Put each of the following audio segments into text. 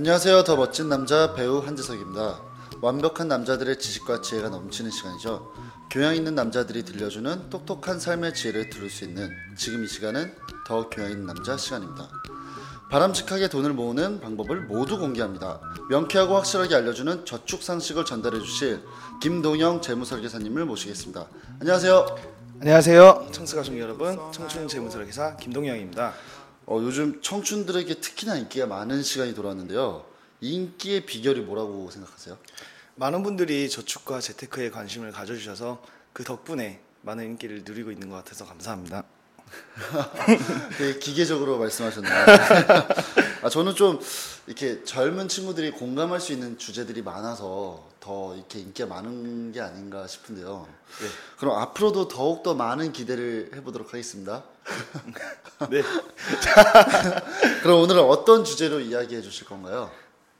안녕하세요. 더 멋진 남자 배우 한지석입니다. 완벽한 남자들의 지식과 지혜가 넘치는 시간이죠. 교양 있는 남자들이 들려주는 똑똑한 삶의 지혜를 들을 수 있는 지금 이 시간은 더 교양 있는 남자 시간입니다. 바람직하게 돈을 모으는 방법을 모두 공개합니다. 명쾌하고 확실하게 알려주는 저축 상식을 전달해 주실 김동영 재무설계사님을 모시겠습니다. 안녕하세요. 안녕하세요. 청스가족 여러분, 청춘 재무설계사 김동영입니다. 어, 요즘 청춘들에게 특히나 인기가 많은 시간이 돌아왔는데요. 인기의 비결이 뭐라고 생각하세요? 많은 분들이 저축과 재테크에 관심을 가져주셔서 그 덕분에 많은 인기를 누리고 있는 것 같아서 감사합니다. 되게 기계적으로 말씀하셨네요. 아, 저는 좀 이렇게 젊은 친구들이 공감할 수 있는 주제들이 많아서 더 이렇게 인기가 많은 게 아닌가 싶은데요. 네. 그럼 앞으로도 더욱 더 많은 기대를 해보도록 하겠습니다. 네, 그럼 오늘은 어떤 주제로 이야기해 주실 건가요?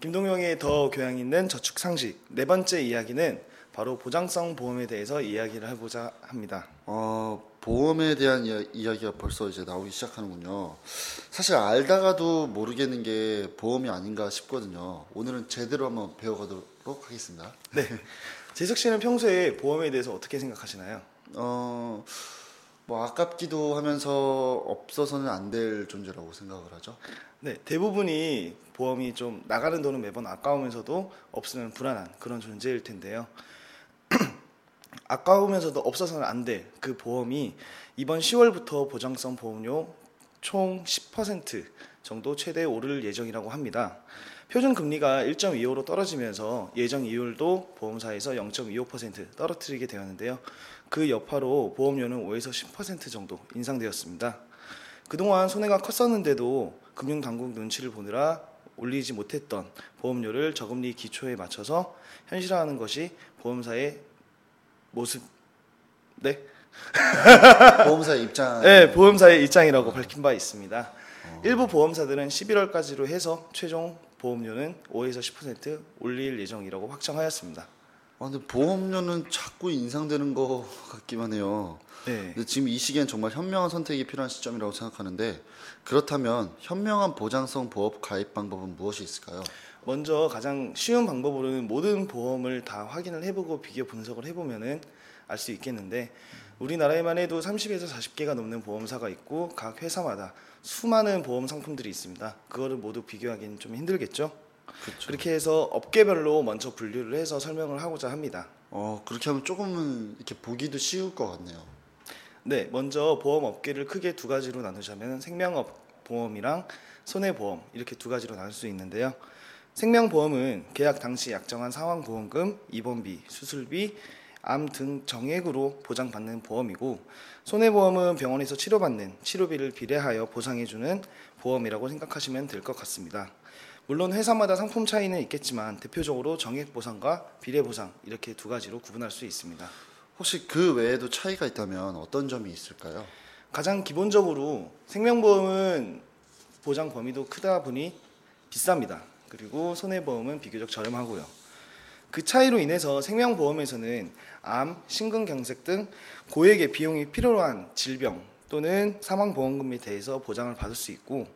김동영의 더 교양 있는 저축 상식 네 번째 이야기는 바로 보장성 보험에 대해서 이야기를 해보자 합니다. 어, 보험에 대한 이야, 이야 기가 벌써 이제 나오기 시작하는군요. 사실 알다가도 모르겠는 게 보험이 아닌가 싶거든요. 오늘은 제대로 한번 배워가도록 하겠습니다. 네, 재석 씨는 평소에 보험에 대해서 어떻게 생각하시나요? 어, 뭐 아깝기도 하면서 없어서는 안 될 존재라고 생각을 하죠. 네, 대부분이 보험이 좀 나가는 돈은 매번 아까우면서도 없으면 불안한 그런 존재일 텐데요. 아까우면서도 없어서는 안 될 그 보험이 이번 10월부터 보장성 보험료 총 10% 정도 최대 오를 예정이라고 합니다. 표준 금리가 1.25로 떨어지면서 예정 이율도 보험사에서 0.25% 떨어뜨리게 되었는데요. 그 여파로 보험료는 5에서 10% 정도 인상되었습니다. 그동안 손해가 컸었는데도 금융당국 눈치를 보느라 올리지 못했던 보험료를 저금리 기초에 맞춰서 현실화하는 것이 보험사의 모습, 네, 보험사의 입장. 네 보험사의 입장이라고 밝힌 바 있습니다. 일부 보험사들은 11월까지로 해서 최종 보험료는 5에서 10% 올릴 예정이라고 확정하였습니다. 아, 근데 보험료는 자꾸 인상되는 것 같기만 해요. 네. 근데 지금 이 시기엔 정말 현명한 선택이 필요한 시점이라고 생각하는데 그렇다면 현명한 보장성 보험 가입 방법은 무엇이 있을까요? 먼저 가장 쉬운 방법으로는 모든 보험을 다 확인을 해보고 비교 분석을 해보면은 알 수 있겠는데 우리나라에만 해도 30에서 40개가 넘는 보험사가 있고 각 회사마다 수많은 보험 상품들이 있습니다. 그거를 모두 비교하기는 좀 힘들겠죠? 그렇죠. 그렇게 해서 업계별로 먼저 분류를 해서 설명을 하고자 합니다. 어, 그렇게 하면 조금은 이렇게 보기도 쉬울 것 같네요. 네, 먼저 보험 업계를 크게 두 가지로 나누자면 생명업 보험이랑 손해보험 이렇게 두 가지로 나눌 수 있는데요. 생명보험은 계약 당시 약정한 상황보험금, 입원비, 수술비, 암 등 정액으로 보장받는 보험이고 손해보험은 병원에서 치료받는 치료비를 비례하여 보상해주는 보험이라고 생각하시면 될 것 같습니다. 물론 회사마다 상품 차이는 있겠지만 대표적으로 정액 보상과 비례 보상 이렇게 두 가지로 구분할 수 있습니다. 혹시 그 외에도 차이가 있다면 어떤 점이 있을까요? 가장 기본적으로 생명보험은 보장 범위도 크다 보니 비쌉니다. 그리고 손해보험은 비교적 저렴하고요. 그 차이로 인해서 생명보험에서는 암, 심근경색 등 고액의 비용이 필요로 한 질병 또는 사망보험금에 대해서 보장을 받을 수 있고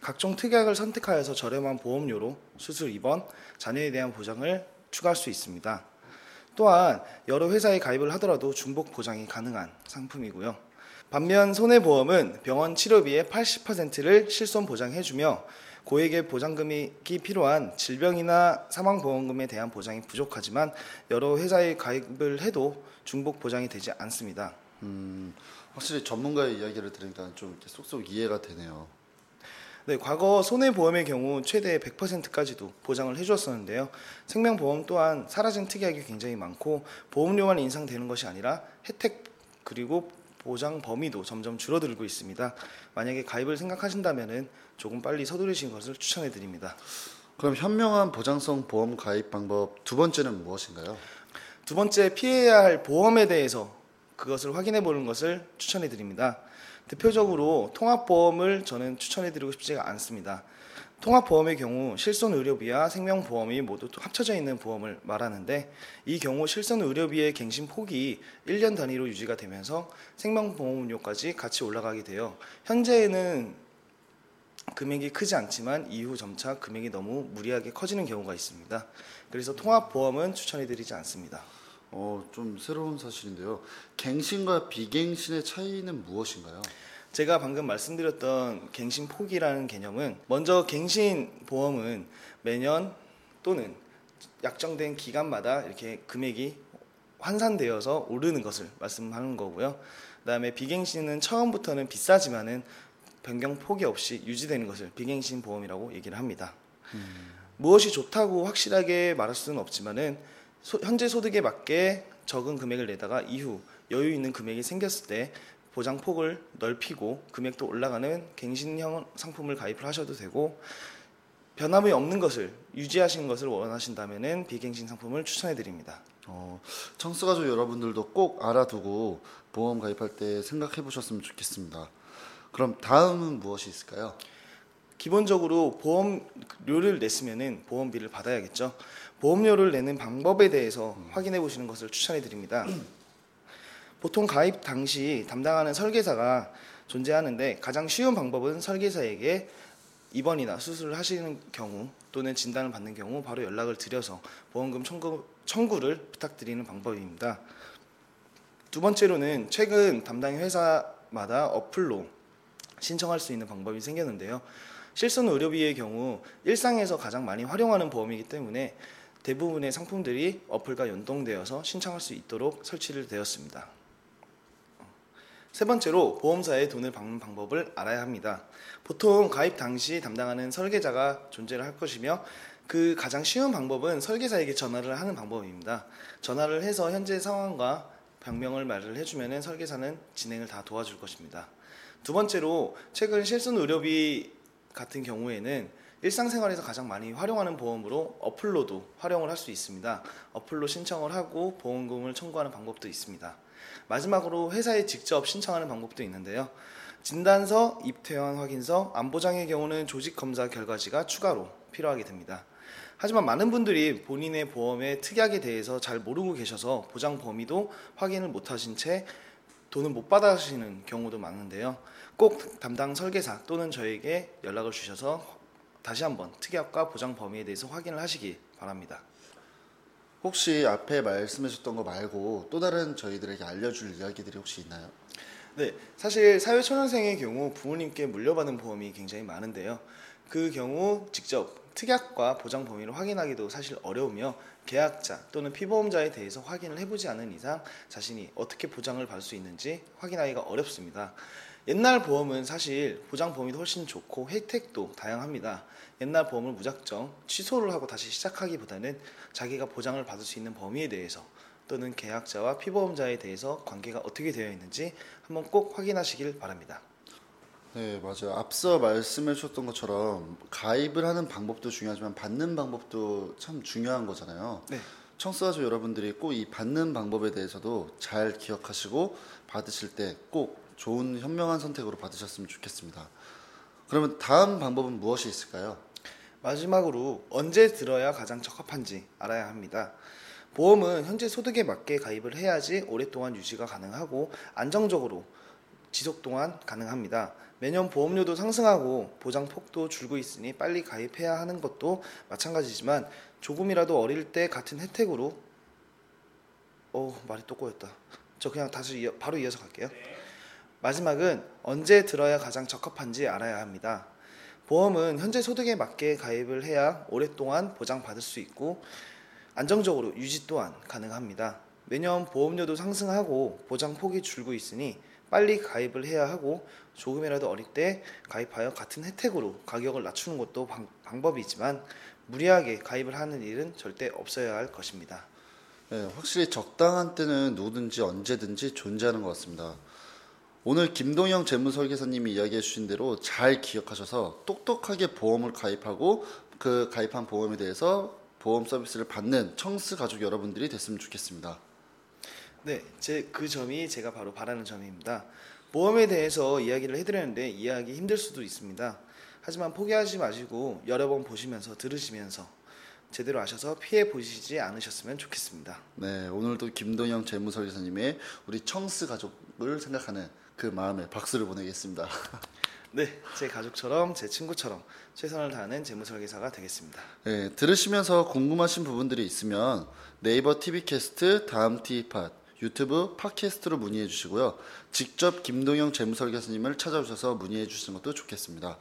각종 특약을 선택하여서 저렴한 보험료로 수술 입원, 자녀에 대한 보장을 추가할 수 있습니다. 또한 여러 회사에 가입을 하더라도 중복 보장이 가능한 상품이고요. 반면 손해보험은 병원 치료비의 80%를 실손 보장해주며 고액의 보장금이 필요한 질병이나 사망보험금에 대한 보장이 부족하지만 여러 회사에 가입을 해도 중복 보장이 되지 않습니다. 음, 확실히 전문가의 이야기를 들으니까 좀 쏙쏙 이해가 되네요. 네, 과거 손해보험의 경우 최대 100%까지도 보장을 해주었었는데요. 생명보험 또한 사라진 특약이 굉장히 많고 보험료만 인상되는 것이 아니라 혜택 그리고 보장 범위도 점점 줄어들고 있습니다. 만약에 가입을 생각하신다면은 조금 빨리 서두르시는 것을 추천해 드립니다. 그럼 현명한 보장성 보험 가입 방법 두 번째는 무엇인가요? 두 번째 피해야 할 보험에 대해서 그것을 확인해 보는 것을 추천해 드립니다. 대표적으로 통합보험을 저는 추천해 드리고 싶지가 않습니다. 통합보험의 경우 실손 의료비와 생명보험이 모두 합쳐져 있는 보험을 말하는데 이 경우 실손 의료비의 갱신 폭이 1년 단위로 유지가 되면서 생명보험료까지 같이 올라가게 되어 현재에는 금액이 크지 않지만 이후 점차 금액이 너무 무리하게 커지는 경우가 있습니다. 그래서 통합보험은 추천해드리지 않습니다. 어, 좀 새로운 사실인데요. 갱신과 비갱신의 차이는 무엇인가요? 제가 방금 말씀드렸던 갱신 포기라는 개념은 먼저 갱신 보험은 매년 또는 약정된 기간마다 이렇게 금액이 환산되어서 오르는 것을 말씀하는 거고요. 그다음에 비갱신은 처음부터는 비싸지만은 변경 폭이 없이 유지되는 것을 비갱신 보험이라고 얘기를 합니다. 무엇이 좋다고 확실하게 말할 수는 없지만은 소- 현재 소득에 맞게 적은 금액을 내다가 이후 여유 있는 금액이 생겼을 때 보장 폭을 넓히고 금액도 올라가는 갱신형 상품을 가입을 하셔도 되고 변함이 없는 것을 유지하시는 것을 원하신다면은 비갱신 상품을 추천해 드립니다. 어, 청스가족 여러분들도 꼭 알아두고 보험 가입할 때 생각해 보셨으면 좋겠습니다. 그럼 다음은 무엇이 있을까요? 기본적으로 보험료를 냈으면은 보험비를 받아야겠죠. 보험료를 내는 방법에 대해서 확인해 보시는 것을 추천해 드립니다. 보통 가입 당시 담당하는 설계사가 존재하는데 가장 쉬운 방법은 설계사에게 입원이나 수술을 하시는 경우 또는 진단을 받는 경우 바로 연락을 드려서 보험금 청구, 청구를 부탁드리는 방법입니다. 두 번째로는 최근 담당 회사마다 어플로 신청할 수 있는 방법이 생겼는데요. 실손 의료비의 경우 일상에서 가장 많이 활용하는 보험이기 때문에 대부분의 상품들이 어플과 연동되어서 신청할 수 있도록 설치를 되었습니다. 세 번째로 보험사에 돈을 받는 방법을 알아야 합니다. 보통 가입 당시 담당하는 설계자가 존재를 할 것이며 그 가장 쉬운 방법은 설계사에게 전화를 하는 방법입니다. 전화를 해서 현재 상황과 병명을 말을 해주면 설계사는 진행을 다 도와줄 것입니다. 두 번째로 최근 실손 의료비 같은 경우에는 일상생활에서 가장 많이 활용하는 보험으로 어플로도 활용을 할 수 있습니다. 어플로 신청을 하고 보험금을 청구하는 방법도 있습니다. 마지막으로 회사에 직접 신청하는 방법도 있는데요. 진단서, 입퇴원 확인서, 안보장의 경우는 조직 검사 결과지가 추가로 필요하게 됩니다. 하지만 많은 분들이 본인의 보험의 특약에 대해서 잘 모르고 계셔서 보장 범위도 확인을 못 하신 채 돈을 못 받으시는 경우도 많은데요. 꼭 담당 설계사 또는 저에게 연락을 주셔서 다시 한번 특약과 보장 범위에 대해서 확인을 하시기 바랍니다. 혹시 앞에 말씀하셨던 거 말고 또 다른 저희들에게 알려줄 이야기들이 혹시 있나요? 네, 사실 사회초년생의 경우 부모님께 물려받은 보험이 굉장히 많은데요. 그 경우 직접 특약과 보장 범위를 확인하기도 사실 어려우며 계약자 또는 피보험자에 대해서 확인을 해보지 않은 이상 자신이 어떻게 보장을 받을 수 있는지 확인하기가 어렵습니다. 옛날 보험은 사실 보장 범위도 훨씬 좋고 혜택도 다양합니다. 옛날 보험을 무작정 취소를 하고 다시 시작하기보다는 자기가 보장을 받을 수 있는 범위에 대해서 또는 계약자와 피보험자에 대해서 관계가 어떻게 되어 있는지 한번 꼭 확인하시길 바랍니다. 네, 맞아요. 앞서 말씀해 주셨던 것처럼 가입을 하는 방법도 중요하지만 받는 방법도 참 중요한 거잖아요. 네. 청소가족 여러분들이 꼭 이 받는 방법에 대해서도 잘 기억하시고 받으실 때 꼭 좋은 현명한 선택으로 받으셨으면 좋겠습니다. 그러면 다음 방법은 무엇이 있을까요? 마지막으로 언제 들어야 가장 적합한지 알아야 합니다. 보험은 현재 소득에 맞게 가입을 해야지 오랫동안 유지가 가능하고 안정적으로 지속 동안 가능합니다. 매년 보험료도 상승하고 보장 폭도 줄고 있으니 빨리 가입해야 하는 것도 마찬가지지만 조금이라도 어릴 때 같은 혜택으로 어 말이 또 꼬였다. 저 그냥 다시 이어, 바로 이어서 갈게요. 마지막은 언제 들어야 가장 적합한지 알아야 합니다. 보험은 현재 소득에 맞게 가입을 해야 오랫동안 보장받을 수 있고 안정적으로 유지 또한 가능합니다. 매년 보험료도 상승하고 보장 폭이 줄고 있으니 빨리 가입을 해야 하고 조금이라도 어릴 때 가입하여 같은 혜택으로 가격을 낮추는 것도 방, 방법이지만 무리하게 가입을 하는 일은 절대 없어야 할 것입니다. 네, 확실히 적당한 때는 누구든지 언제든지 존재하는 것 같습니다. 오늘 김동영 재무설계사님이 이야기해 주신 대로 잘 기억하셔서 똑똑하게 보험을 가입하고 그 가입한 보험에 대해서 보험 서비스를 받는 청스 가족 여러분들이 됐으면 좋겠습니다. 네, 제 그 점이 제가 바로 바라는 점입니다. 보험에 대해서 이야기를 해드렸는데 이해하기 힘들 수도 있습니다. 하지만 포기하지 마시고 여러 번 보시면서 들으시면서 제대로 아셔서 피해 보시지 않으셨으면 좋겠습니다. 네, 오늘도 김동영 재무설계사님의 우리 청스 가족을 생각하는 그 마음에 박수를 보내겠습니다. 네, 제 가족처럼 제 친구처럼 최선을 다하는 재무설계사가 되겠습니다. 예, 들으시면서 궁금하신 부분들이 있으면 네이버 TV 캐스트 다음 티팟 유튜브 팟캐스트로 문의해 주시고요. 직접 김동영 재무설계사님을 찾아오셔서 문의해 주시는 것도 좋겠습니다.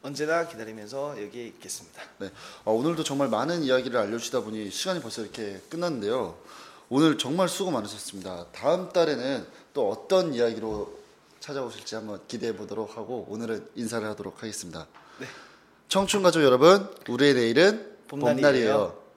언제나 기다리면서 여기에 있겠습니다. 네, 어, 오늘도 정말 많은 이야기를 알려주시다 보니 시간이 벌써 이렇게 끝났는데요. 오늘 정말 수고 많으셨습니다. 다음 달에는 또 어떤 이야기로 찾아오실지 한번 기대해 보도록 하고 오늘은 인사를 하도록 하겠습니다. 네. 청춘 가족 여러분, 우리의 내일은 봄날이에요. 봄날이에요.